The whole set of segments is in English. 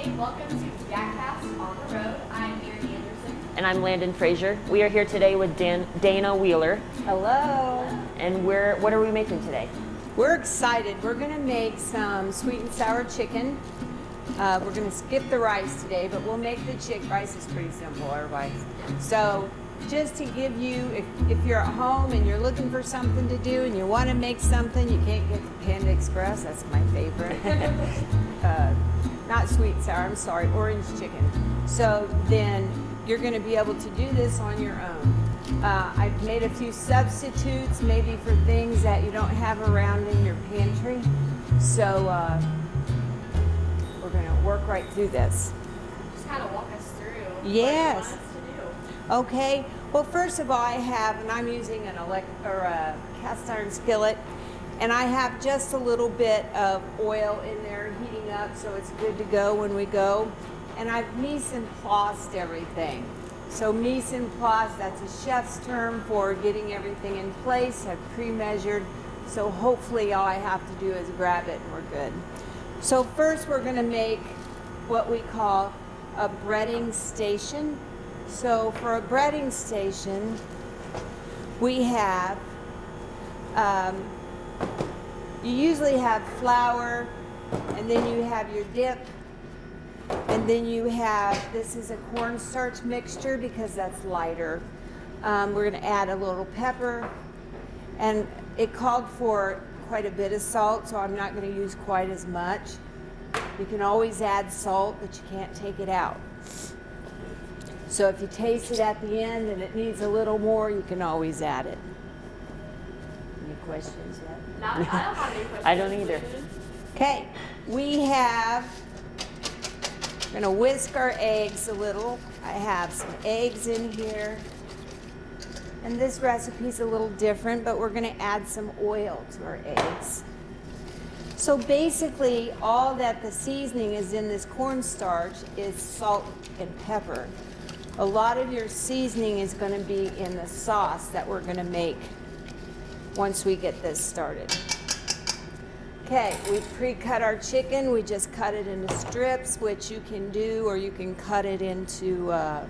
Hey, welcome to DACast on the Road. I'm Mary Anderson. And I'm Landon Frazier. We are here today with Dan, Dana Wheeler. Hello. And we're, what are we making today? We're excited. We're going to make some sweet and sour chicken. Uh, we're going to skip the rice today, but we'll make the chick. Rice is pretty simple, otherwise. So, just to give you, if, if you're at home and you're looking for something to do and you want to make something, you can't get the Panda Express. That's my favorite. uh, not sweet sour, I'm sorry, orange chicken. So, then you're going to be able to do this on your own. Uh, I've made a few substitutes, maybe for things that you don't have around in your pantry. So, uh, we're going to work right through this. Just kind of walk us through. Yes. What you want us to do. Okay. Well, first of all, I have, and I'm using an elect or a cast iron skillet, and I have just a little bit of oil in there up, so it's good to go when we go. And I've mise en placed everything. So mise en place, that's a chef's term for getting everything in place. I've pre-measured, so hopefully all I have to do is grab it and we're good. So first we're going to make what we call a breading station. So for a breading station, we have, um, you usually have flour, and then you have your dip, and then you have, this is a cornstarch mixture because that's lighter. Um, we're going to add a little pepper, and it called for quite a bit of salt, so I'm not going to use quite as much. You can always add salt, but you can't take it out. So if you taste it at the end and it needs a little more, you can always add it. Any questions yet? Not, I don't have any questions. I don't either. Okay, we have, we're gonna whisk our eggs a little. I have some eggs in here. And this recipe's a little different, but we're gonna add some oil to our eggs. So basically, all that the seasoning is in this cornstarch is salt and pepper. A lot of your seasoning is gonna be in the sauce that we're gonna make once we get this started. Okay, we pre-cut our chicken. We just cut it into strips, which you can do, or you can cut it into uh,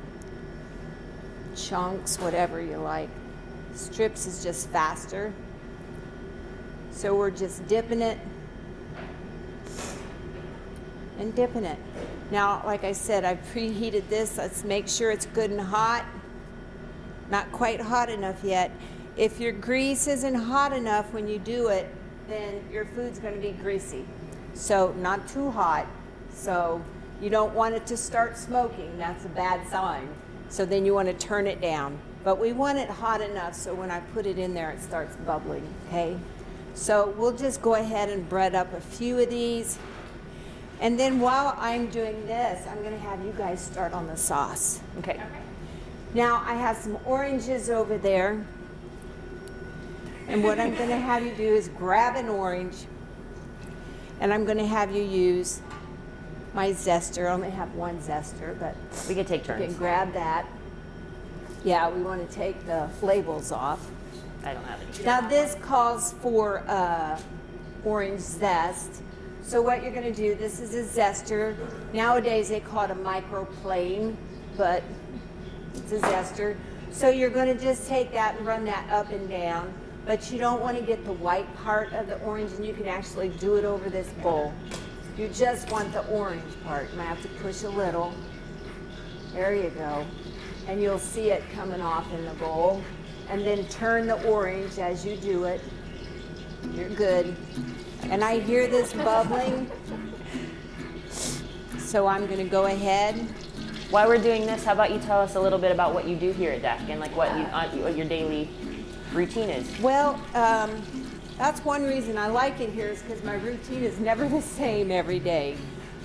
chunks, whatever you like. Strips is just faster. So we're just dipping it and dipping it. Now, like I said, I've preheated this. Let's make sure it's good and hot. Not quite hot enough yet. If your grease isn't hot enough when you do it, then your food's going to be greasy. So, not too hot. So, you don't want it to start smoking. That's a bad sign. So, then you want to turn it down. But we want it hot enough so when I put it in there, it starts bubbling. Okay? So, we'll just go ahead and bread up a few of these. And then while I'm doing this, I'm going to have you guys start on the sauce. Okay. Okay. Now, I have some oranges over there. And what I'm going to have you do is grab an orange, and I'm going to have you use my zester. I only have one zester, but We can take turns. you can grab that. Yeah, we want to take the labels off. I don't have any. Now this calls for uh, orange zest. So what you're going to do, this is a zester. Nowadays they call it a microplane, but it's a zester. So you're going to just take that and run that up and down. But you don't want to get the white part of the orange, and you can actually do it over this bowl. You just want the orange part. You might have to push a little. There you go. And you'll see it coming off in the bowl. And then turn the orange as you do it. You're good. And I hear this bubbling. So I'm going to go ahead. While we're doing this, how about you tell us a little bit about what you do here at DAC and like what you uh, what your daily routine is? Well, um, that's one reason I like it here is because my routine is never the same every day.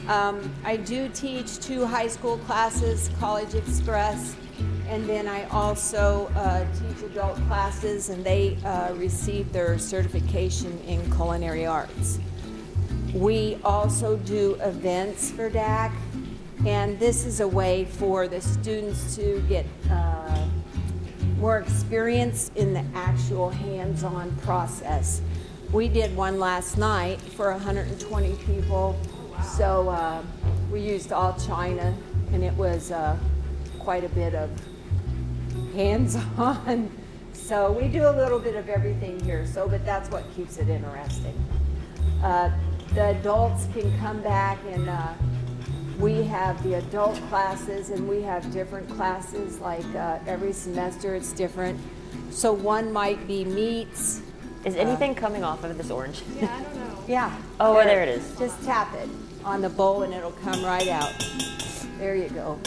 Um, I do teach two high school classes, College Express, and then I also uh, teach adult classes, and they uh, receive their certification in culinary arts. We also do events for DAC, and this is a way for the students to get uh, more experience in the actual hands on process. We did one last night for 120 people, so uh, we used all China, and it was uh, quite a bit of hands-on. So we do a little bit of everything here. So, but that's what keeps it interesting. Uh, the adults can come back and uh, we have the adult classes and we have different classes like uh, every semester it's different. So one might be meats. Is anything coming off of this orange? Yeah, I don't know. yeah. Oh, there it is. just tap it on the bowl and it'll come right out. There you go.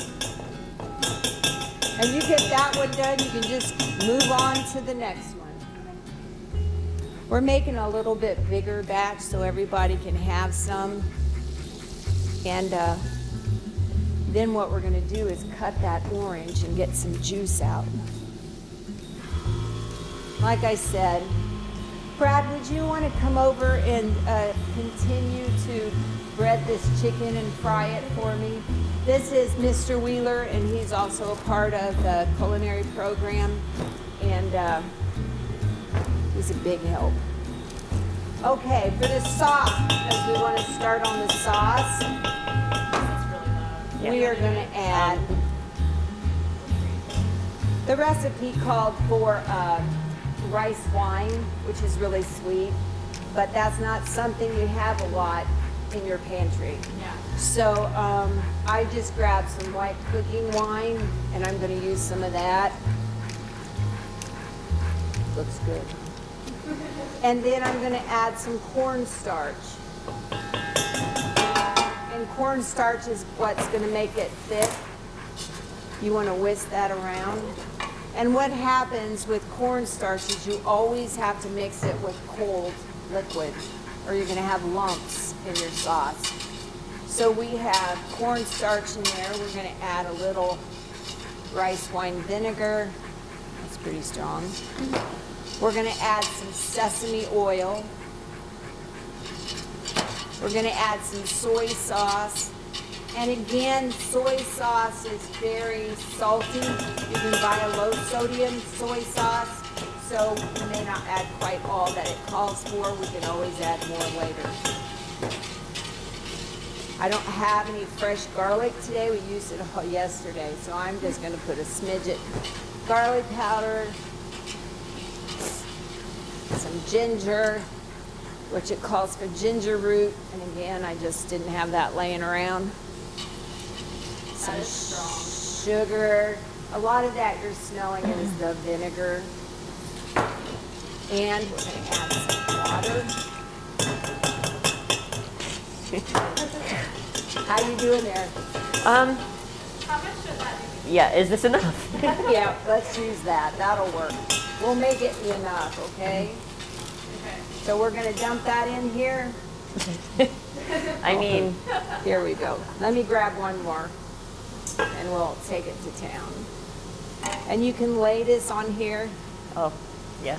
And you get that one done you can just move on to the next one. We're making a little bit bigger batch so everybody can have some. And uh, then what we're going to do is cut that orange and get some juice out. Like I said, Brad, would you want to come over and uh, continue to bread this chicken and fry it for me? This is Mr. Wheeler, and he's also a part of the culinary program, and uh, he's a big help. Okay, for the sauce, because we want to start on the sauce. We are going to add. The recipe called for uh, rice wine, which is really sweet, but that's not something you have a lot in your pantry. Yeah. So um, I just grabbed some white cooking wine, and I'm going to use some of that. Looks good. And then I'm going to add some cornstarch. Cornstarch is what's going to make it thick. You want to whisk that around. And what happens with cornstarch is you always have to mix it with cold liquid, or you're going to have lumps in your sauce. So we have cornstarch in there. We're going to add a little rice wine vinegar. That's pretty strong. We're going to add some sesame oil. We're going to add some soy sauce. And again, soy sauce is very salty. You can buy a low sodium soy sauce. So we may not add quite all that it calls for. We can always add more later. I don't have any fresh garlic today. We used it all yesterday. So I'm just going to put a smidget garlic powder, some ginger, which it calls for ginger root. And again, I just didn't have that laying around. Some sugar. A lot of that you're smelling is the vinegar. And we're going to add some water. How are you doing there? Um, How much should that be? yeah, is this enough? Yeah, let's use that. That'll work. We'll make it enough, okay? Okay. So we're gonna dump that in here. I mean, Here we go. Let me grab one more and we'll take it to town. And you can lay this on here. oh, yeah.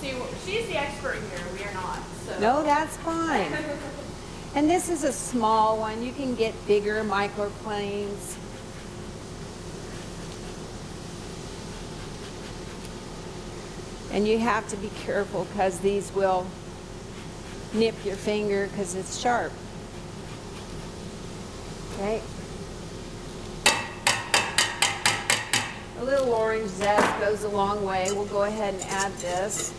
See, she's the expert here. We are not. So. No, that's fine. And this is a small one. You can get bigger microplanes. And you have to be careful because these will nip your finger because it's sharp. Okay. A little orange zest goes a long way. We'll go ahead and add this.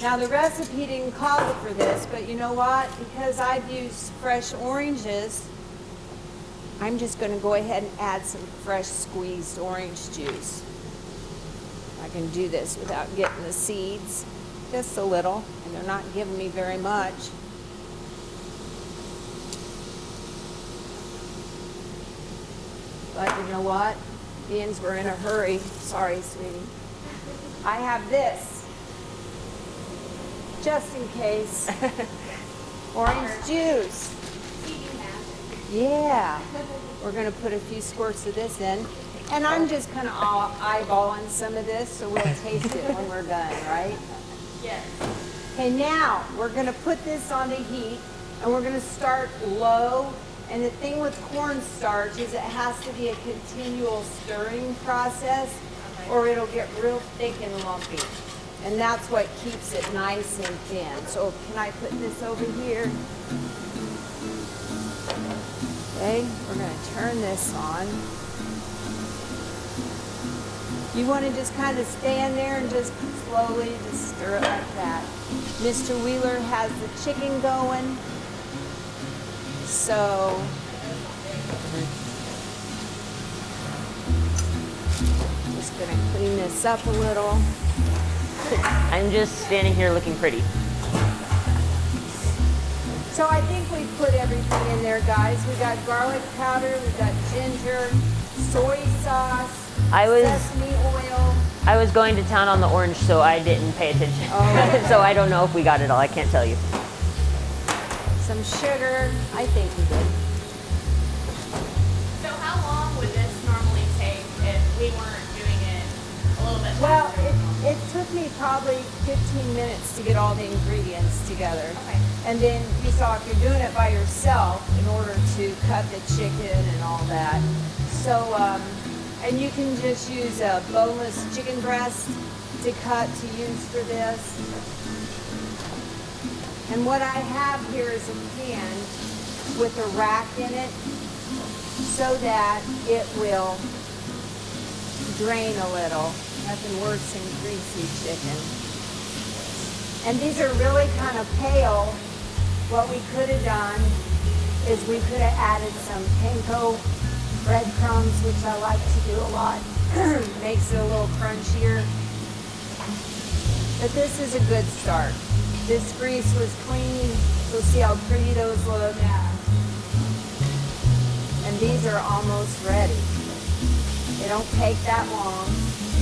Now the recipe didn't call for this, but you know what? Because I've used fresh oranges, I'm just going to go ahead and add some fresh squeezed orange juice. I can do this without getting the seeds, just a little, and they're not giving me very much. But you know what? Beans were in a hurry. Sorry, sweetie. I have this just in case. Orange juice. Yeah. We're going to put a few squirts of this in. And I'm just kind of eyeballing some of this, so we'll taste it when we're done, right? Yes. Okay, now we're going to put this on the heat and we're going to start low. And the thing with cornstarch is it has to be a continual stirring process or it'll get real thick and lumpy. And that's what keeps it nice and thin. So can I put this over here? Okay, we're gonna turn this on. You want to just kind of stand there and just slowly just stir it like that. Mr. Wheeler has the chicken going. So just gonna clean this up a little. I'm just standing here looking pretty. So I think we put everything in there, guys. We got garlic powder, we got ginger, soy sauce, I was sesame oil. I was going to town on the orange, so I didn't pay attention. Oh. so I don't know if we got it all. I can't tell you. some sugar. I think we did. So how long would this normally take if we weren't doing it a little bit Well, faster? it, it took me probably 15 minutes to get all the ingredients together. Okay. And then you saw if you're doing it by yourself in order to cut the chicken and all that. So, um, and you can just use a boneless chicken breast to cut to use for this. And what I have here is a pan with a rack in it so that it will drain a little. Nothing worse than greasy chicken. And these are really kind of pale. What we could have done is we could have added some panko breadcrumbs, which I like to do a lot. Makes it a little crunchier. But this is a good start. This grease was clean. You'll see how pretty those look. And these are almost ready. They don't take that long.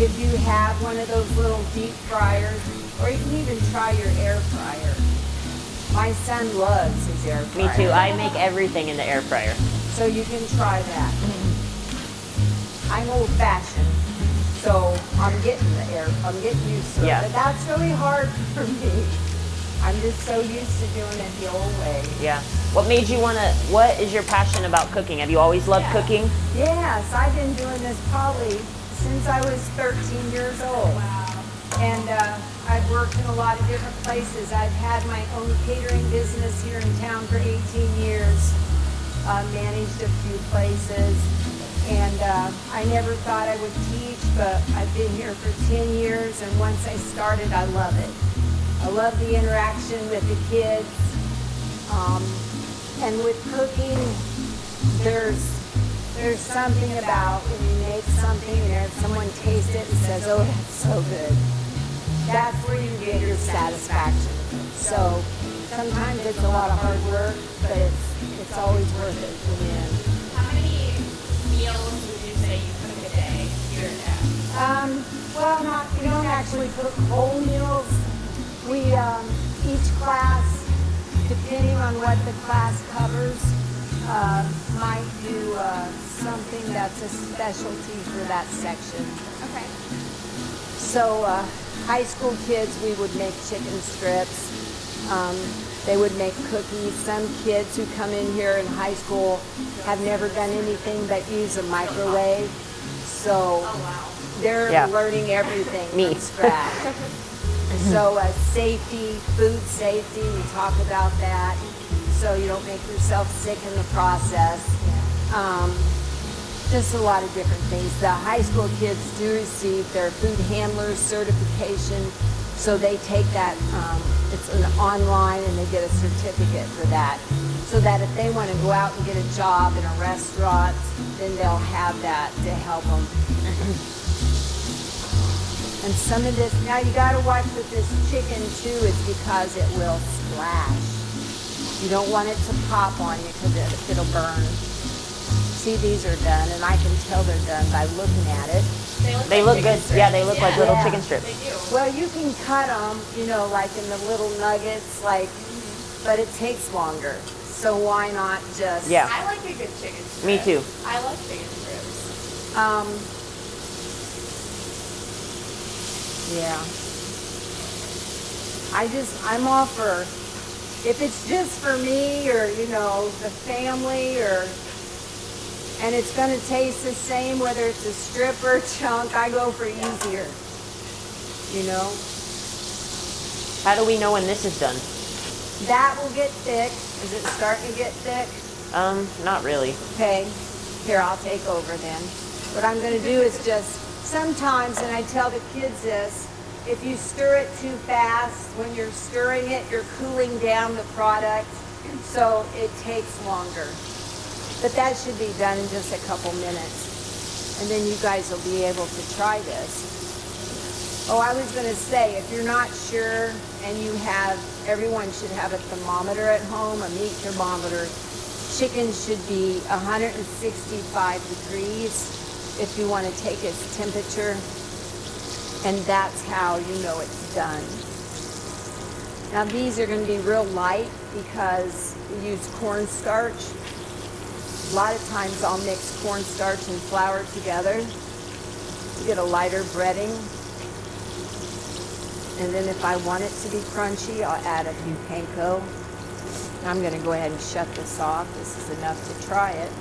If you have one of those little deep fryers, or you can even try your air fryer. My son loves his air fryer. Me too. I make everything in the air fryer. So you can try that. I'm old fashioned, so I'm getting the air, I'm getting used to it. Yeah. But that's really hard for me. I'm just so used to doing it the old way. Yeah. What made you want to? What is your passion about cooking? Have you always loved Yeah. cooking? Yes, I've been doing this probably since I was 13 years old. Wow. And uh, I've worked in a lot of different places. I've had my own catering business here in town for 18 years, uh, managed a few places. And uh, I never thought I would teach, but I've been here for 10 years. And once I started, I love it. I love the interaction with the kids. Um, and with cooking, there's there's something about when you make something and someone tastes it and says, "Oh, that's so good," that's where you get your satisfaction. So sometimes it's a lot of hard work, but it's it's always worth it in the end. How many meals would you say you cook a day here at? Um, well, not we don't actually cook whole meals. We um, each class, depending on what the class covers, uh, might do uh, something that's a specialty for that section. Okay. So, uh, high school kids, we would make chicken strips. Um, they would make cookies. Some kids who come in here in high school have never done anything but use a microwave. So, they're Yeah. learning everything Me. from scratch. so, uh, safety, food safety, we talk about that. So you don't make yourself sick in the process. Um, just a lot of different things. The high school kids do receive their food handler certification, so they take that. Um, it's an online, and they get a certificate for that, so that if they want to go out and get a job in a restaurant, then they'll have that to help them. And some of this, now you gotta watch with this chicken too, is because it will splash. You don't want it to pop on you because it, it'll burn. See, these are done, and I can tell they're done by looking at it. They look, They like look good. strips. Yeah, they look like little Yeah. chicken strips. Well, you can cut them, you know, like in the little nuggets, like, but it takes longer. So why not just? Yeah. I like a good chicken strip. Me too. I love chicken strips. Um, yeah. I just, I'm all for, if it's just for me or, you know, the family or, and it's gonna taste the same whether it's a strip or a chunk, I go for easier. You know? How do we know when this is done? That will get thick. Is it starting to get thick? Um, not really. Okay, here, I'll take over then. What I'm gonna do is just, sometimes, and I tell the kids this, if you stir it too fast, when you're stirring it, you're cooling down the product, so it takes longer. But that should be done in just a couple minutes. And then you guys will be able to try this. Oh, I was gonna say, if you're not sure and you have, everyone should have a thermometer at home, a meat thermometer. Chicken should be 165 degrees if you want to take its temperature. And that's how you know it's done. Now these are going to be real light because we use cornstarch. A lot of times I'll mix cornstarch and flour together to get a lighter breading. And then if I want it to be crunchy, I'll add a few panko. I'm going to go ahead and shut this off. This is enough to try it.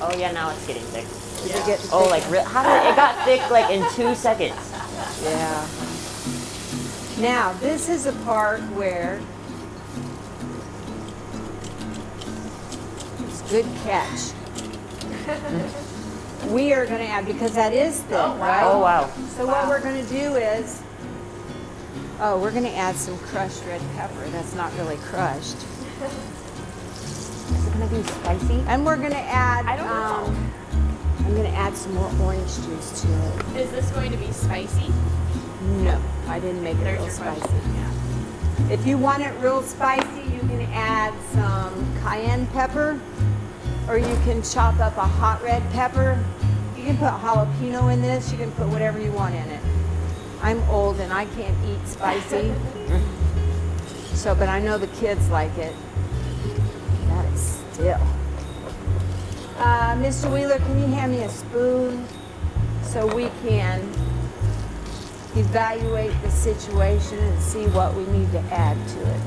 Oh yeah, now it's getting thick. Is it getting Oh, like how did it got thick like in two seconds? Yeah. Now, this is a part where good catch. we are going to add, because that is thick, right? Oh wow. So what we're going to do is, oh, we're going to add some crushed red pepper. That's not really crushed. Is it gonna be spicy? And we're going to add, I don't know. um, I'm going to add some more orange juice to it. Is this going to be spicy? No, I didn't make it There's real your spicy. question. Yeah. If you want it real spicy, you can add some cayenne pepper, or you can chop up a hot red pepper. You can put jalapeno in this. You can put whatever you want in it. I'm old and I can't eat spicy, so but I know the kids like it. That is still. Uh, Mr. Wheeler, can you hand me a spoon so we can evaluate the situation and see what we need to add to it.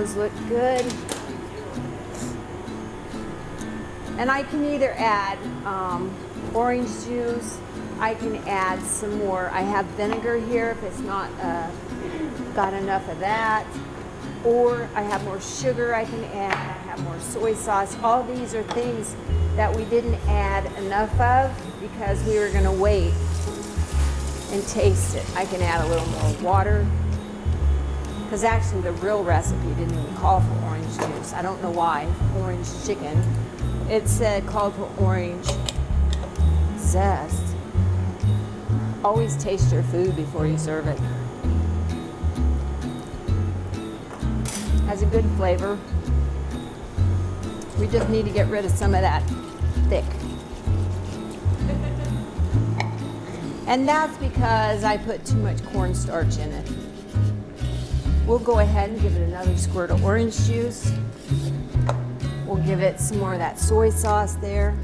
Those look good. And I can either add um, orange juice, I can add some more. I have vinegar here if it's not uh, got enough of that. Or I have more sugar I can add, I have more soy sauce. All these are things that we didn't add enough of because we were gonna wait and taste it. I can add a little more water. Because actually the real recipe didn't even call for orange juice. I don't know why, orange chicken. It said called for orange zest. Always taste your food before you serve it. Has a good flavor. We just need to get rid of some of that thick. And that's because I put too much cornstarch in it. We'll go ahead and give it another squirt of orange juice. We'll give it some more of that soy sauce there.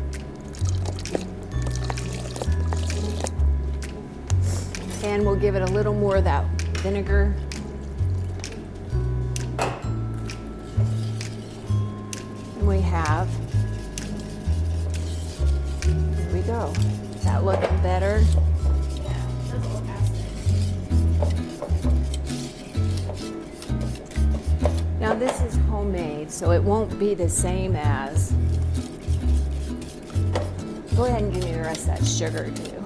And we'll give it a little more of that vinegar. Won't be the same as. Go ahead and give me the rest of that sugar too.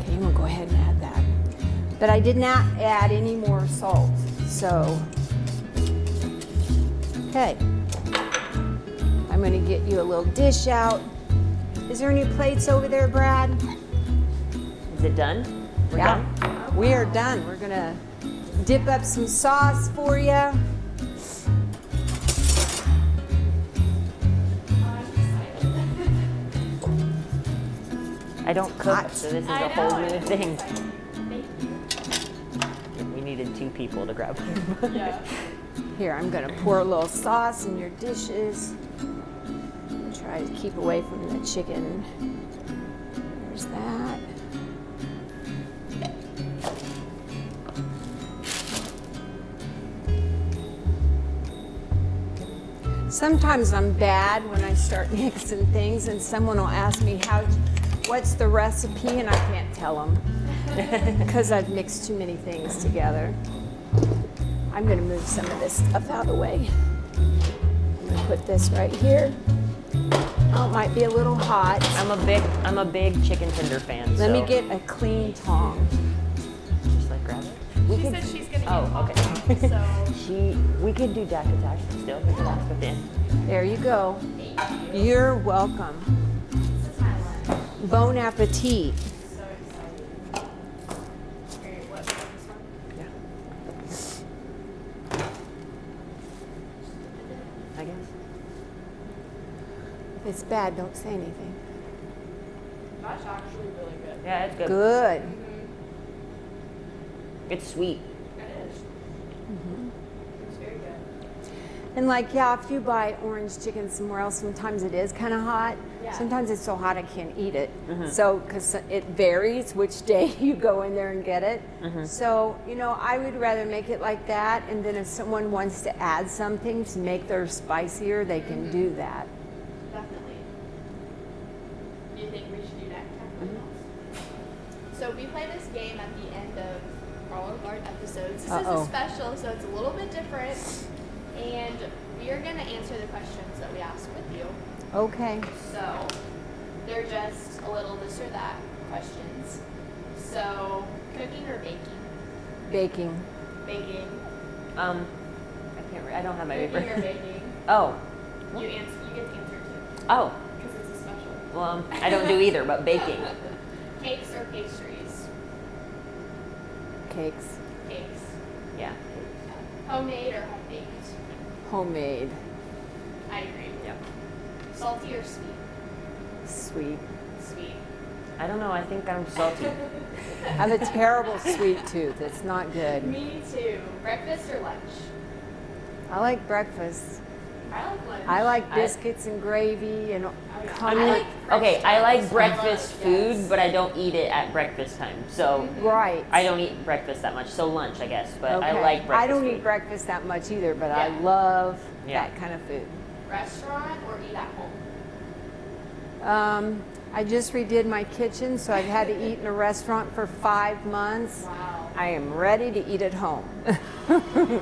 Okay, we'll go ahead and add that. But I did not add any more salt, so. Okay. I'm gonna get you a little dish out. Is there any plates over there, Brad? Is it done? We're Yeah. done? We are done. We're gonna dip up some sauce for you. I don't cook, Hot. so this is I a whole know. new thing. We needed two people to grab. Yeah. Here, I'm gonna pour a little sauce in your dishes. Try to keep away from the chicken. Sometimes I'm bad when I start mixing things, and someone will ask me, How'd, what's the recipe, and I can't tell them because I've mixed too many things together. I'm gonna move some of this stuff out of the way. I'm gonna put this right here. Oh, it might be a little hot. I'm a big I'm a big chicken tender fan. Let me get a clean tong. just like grab it. We She could. said she's gonna get oh, okay. Dogs, so She. We could do Jack Attack still. We could ask within. There you go. You're welcome. this is my. Bon appetit. So excited. Here, what, this? I guess. If it's bad, don't say anything. That's actually really good. Yeah, it's good. Good. It's sweet. It is. It's very good. And like, yeah, if you buy orange chicken somewhere else, sometimes it is kind of hot. Yeah. Sometimes it's so hot I can't eat it. Mm-hmm. So, because it varies which day you go in there and get it. Mm-hmm. So, you know, I would rather make it like that. And then if someone wants to add something to make theirs spicier, they can mm-hmm. do that. Definitely. Do you think we should do that? So we play this game at the end of all of our episodes. This Uh-oh. is a special, so it's a little bit different. And we are going to answer the questions that we ask with you. Okay. So they're just a little this or that questions. So cooking or baking? Baking. Baking. Um, I can't. Re- I don't have my Cooking or baking? Oh. You answer. You get to answer too, Oh. because it's a special. Well, um, I don't do either, but baking. Cakes or pastries? Cakes. Cakes. Yeah. Homemade or home baked? Homemade. I agree. Yeah. Salty or sweet? Sweet. Sweet. I don't know. I think I'm salty. I have a terrible sweet tooth. It's not good. Me too. Breakfast or lunch? I like breakfast. I like lunch. I like biscuits and gravy and I come like Okay, I like toast. breakfast love- food, yes. but I don't eat it at breakfast time. So right. I don't eat breakfast that much. So lunch, I guess. But I like breakfast. I don't food. eat breakfast that much either, but I love Yeah. that kind of food. Restaurant or eat at home? Um, I just redid my kitchen, so I've had to eat in a restaurant for five months. Wow. I am ready to eat at home.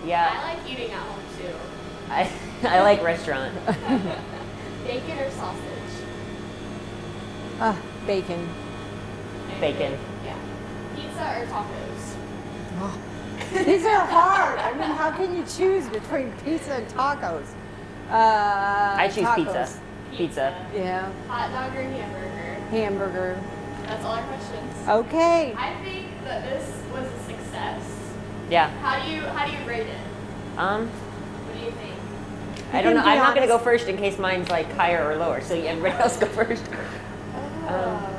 Yeah, I like eating at home too. I I like restaurant. Bacon or sausage? uh, bacon. Bacon. Yeah. Pizza or tacos? These are hard. I mean, how can you choose between pizza and tacos? Uh, I choose tacos. pizza. Pizza. Yeah, Hot dog or hamburger? hamburger. That's all our questions. Okay. I think that this was a success. Yeah. How do you how do you rate it? Um, What do you think? I don't know. I'm not gonna go first in case mine's like higher or lower. So everybody else go first. Uh,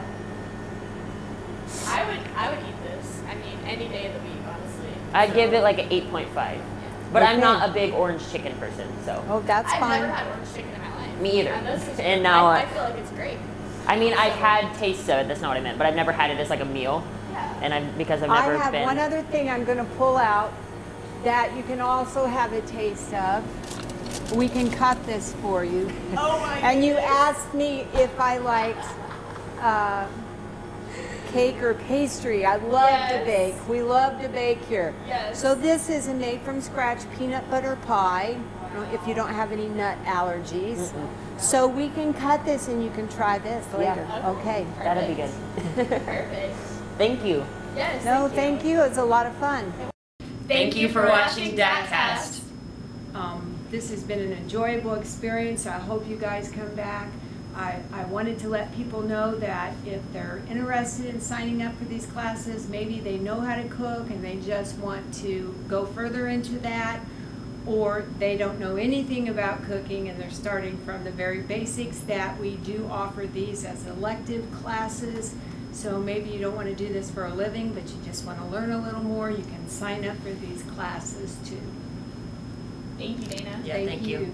I would I would eat this. I mean, any day of the week, honestly. I'd give it like an 8.5. But I'm not a big orange chicken person, so. Oh, that's fine. I've fine. never had orange chicken in my life. Me either. And, And now I, I- I feel like it's great. I mean, I've had tastes of it. That's not what I meant. But I've never had it as like a meal, Yeah. and I'm because I've never. I have been. one other thing I'm going to pull out that you can also have a taste of. We can cut this for you. Oh my And you asked me if I liked uh, cake or pastry. I love to bake. We love to bake here. Yes. So this is a made from scratch peanut butter pie. If you don't have any nut allergies. So we can cut this and you can try this Yeah. later. Okay. That'll be good. Perfect. Thank you. Yes. No, thank you. It's a lot of fun. Thank you for watching DACast. This has been an enjoyable experience. I hope you guys come back. I, I wanted to let people know that if they're interested in signing up for these classes, maybe they know how to cook and they just want to go further into that, or they don't know anything about cooking and they're starting from the very basics, that we do offer these as elective classes. So maybe you don't want to do this for a living, but you just want to learn a little more, you can sign up for these classes too. Thank you, Dana. Yeah, thank, thank you. you.